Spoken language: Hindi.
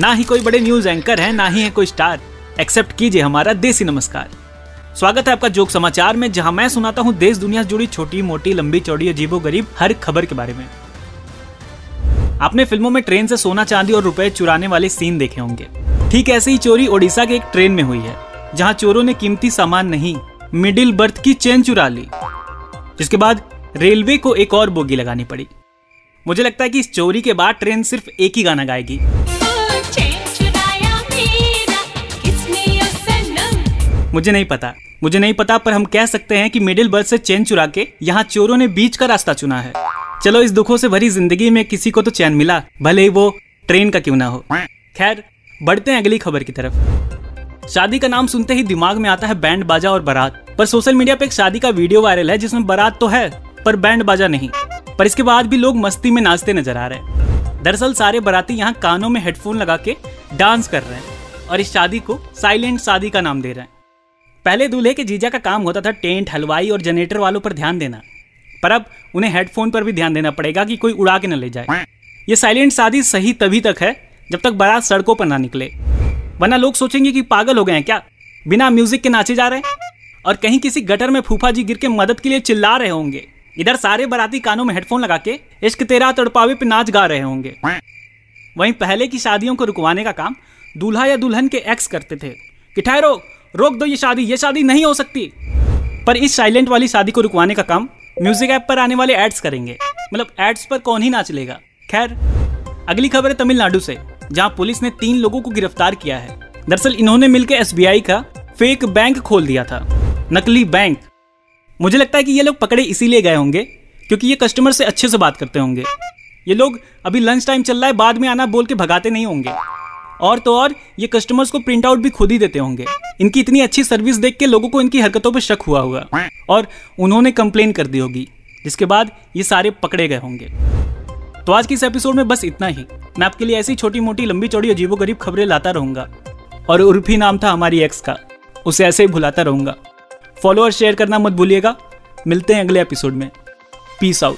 ना ही कोई बड़े न्यूज़ एंकर हैं, ना ही है कोई स्टार एक्सेप्ट कीजिए हमारा देसी नमस्कार। स्वागत है आपका जोक समाचार में, जहाँ मैं सुनाता हूँ देश दुनिया से जुड़ी छोटी, मोटी, लंबी, चौड़ी, अजीबो गरीब हर खबर के बारे में। आपने फ़िल्मों में ट्रेन से सोना, चांदी और रुपए चुराने वाले सीन देखे होंगे। ठीक ऐसे ही चोरी ओडिशा के एक ट्रेन में हुई है, जहाँ चोरों ने कीमती सामान नहीं मिडिल बर्थ की चेन चुरा ली। जिसके बाद रेलवे को एक और बोगी लगानी पड़ी। मुझे लगता है कि इस चोरी के बाद ट्रेन सिर्फ़ एक ही गाना गाएगी। मुझे नहीं पता। मुझे नहीं पता, पर हम कह सकते हैं कि मिडिल बर्थ से चैन चुरा के यहाँ चोरों ने बीच का रास्ता चुना है। चलो इस दुखों से भरी ज़िंदगी में किसी को तो चैन मिला, भले ही वो ट्रेन का क्यों ना हो। खैर, बढ़ते हैं अगली खबर की तरफ़। शादी का नाम सुनते ही दिमाग में आता है बैंड बाजा और बारात। पर सोशल मीडिया पे एक शादी का वीडियो वायरल है, जिसमें बारात तो है, पर बैंड बाजा नहीं। पर इसके बाद भी लोग मस्ती में नाचते नज़र आ रहे हैं। दरअसल सारे बाराती यहाँ कानों में हेडफोन लगा के डांस कर रहे हैं और इस शादी को साइलेंट शादी का नाम दे रहे हैं। पहले दूल्हे के जीजा का काम होता था टेंट, हलवाई और जनरेटर वालों पर ध्यान देना। पर अब उन्हें हेडफोन पर भी ध्यान देना पड़ेगा कि कोई उड़ा के न ले जाए। ये साइलेंट शादी सही तभी तक है, जब तक बारात सड़कों पर ना निकले। वरना लोग सोचेंगे कि पागल हो गए हैं क्या? बिना म्यूज़िक के नाचे जा रहे हैं? और कहीं किसी गटर में फूफा जी गिर के मदद के लिए चिल्ला रहे होंगे। इधर सारे बराती कानों में हेडफोन लगा के इश्क तेरा तड़पावे पे नाच गा रहे होंगे। वहीं पहले की शादियों को रुकवाने का काम दूल्हा या दुल्हन के एक्स करते थे। कि ठहरो रोक दो ये शादी ये शादी नहीं हो सकती। पर इस साइलेंट वाली शादी को रुकवाने का काम म्यूज़िक ऐप पर आने वाले एड्स करेंगे। मतलब एड्स पर कौन ही नाच लेगा। खैर, अगली खबर है तमिलनाडु से, जहाँ पुलिस ने तीन लोगों को गिरफ़्तार किया है। दरअसल इन्होंने मिलकर एसबीआई का फेक बैंक खोल दिया था। नकली बैंक मुझे लगता है कि ये लोग पकड़े इसीलिए गए होंगे, क्योंकि ये कस्टमर से अच्छे से बात करते होंगे। ये लोग अभी लंच टाइम चल रहा है, बाद में आना बोल के भगाते नहीं होंगे। और तो और, ये कस्टमर्स को प्रिंट आउट भी खुद ही देते होंगे। इनकी इतनी अच्छी सर्विस देख के लोगों को इनकी हरकतों पर शक हुआ होगा। और उन्होंने कंप्लेन कर दी होगी। जिसके बाद ये सारे पकड़े गए होंगे। तो आज की इस एपिसोड में बस इतना ही। मैं आपके लिए ऐसी छोटी मोटी लंबी चौड़ी अजीबो गरीब खबरें लाता रहूँगा। और उर्फी नाम था हमारी एक्स का। उसे ऐसे ही भुलाता रहूँगा। फॉलो और शेयर करना मत भूलिएगा। मिलते हैं अगले एपिसोड में। Peace out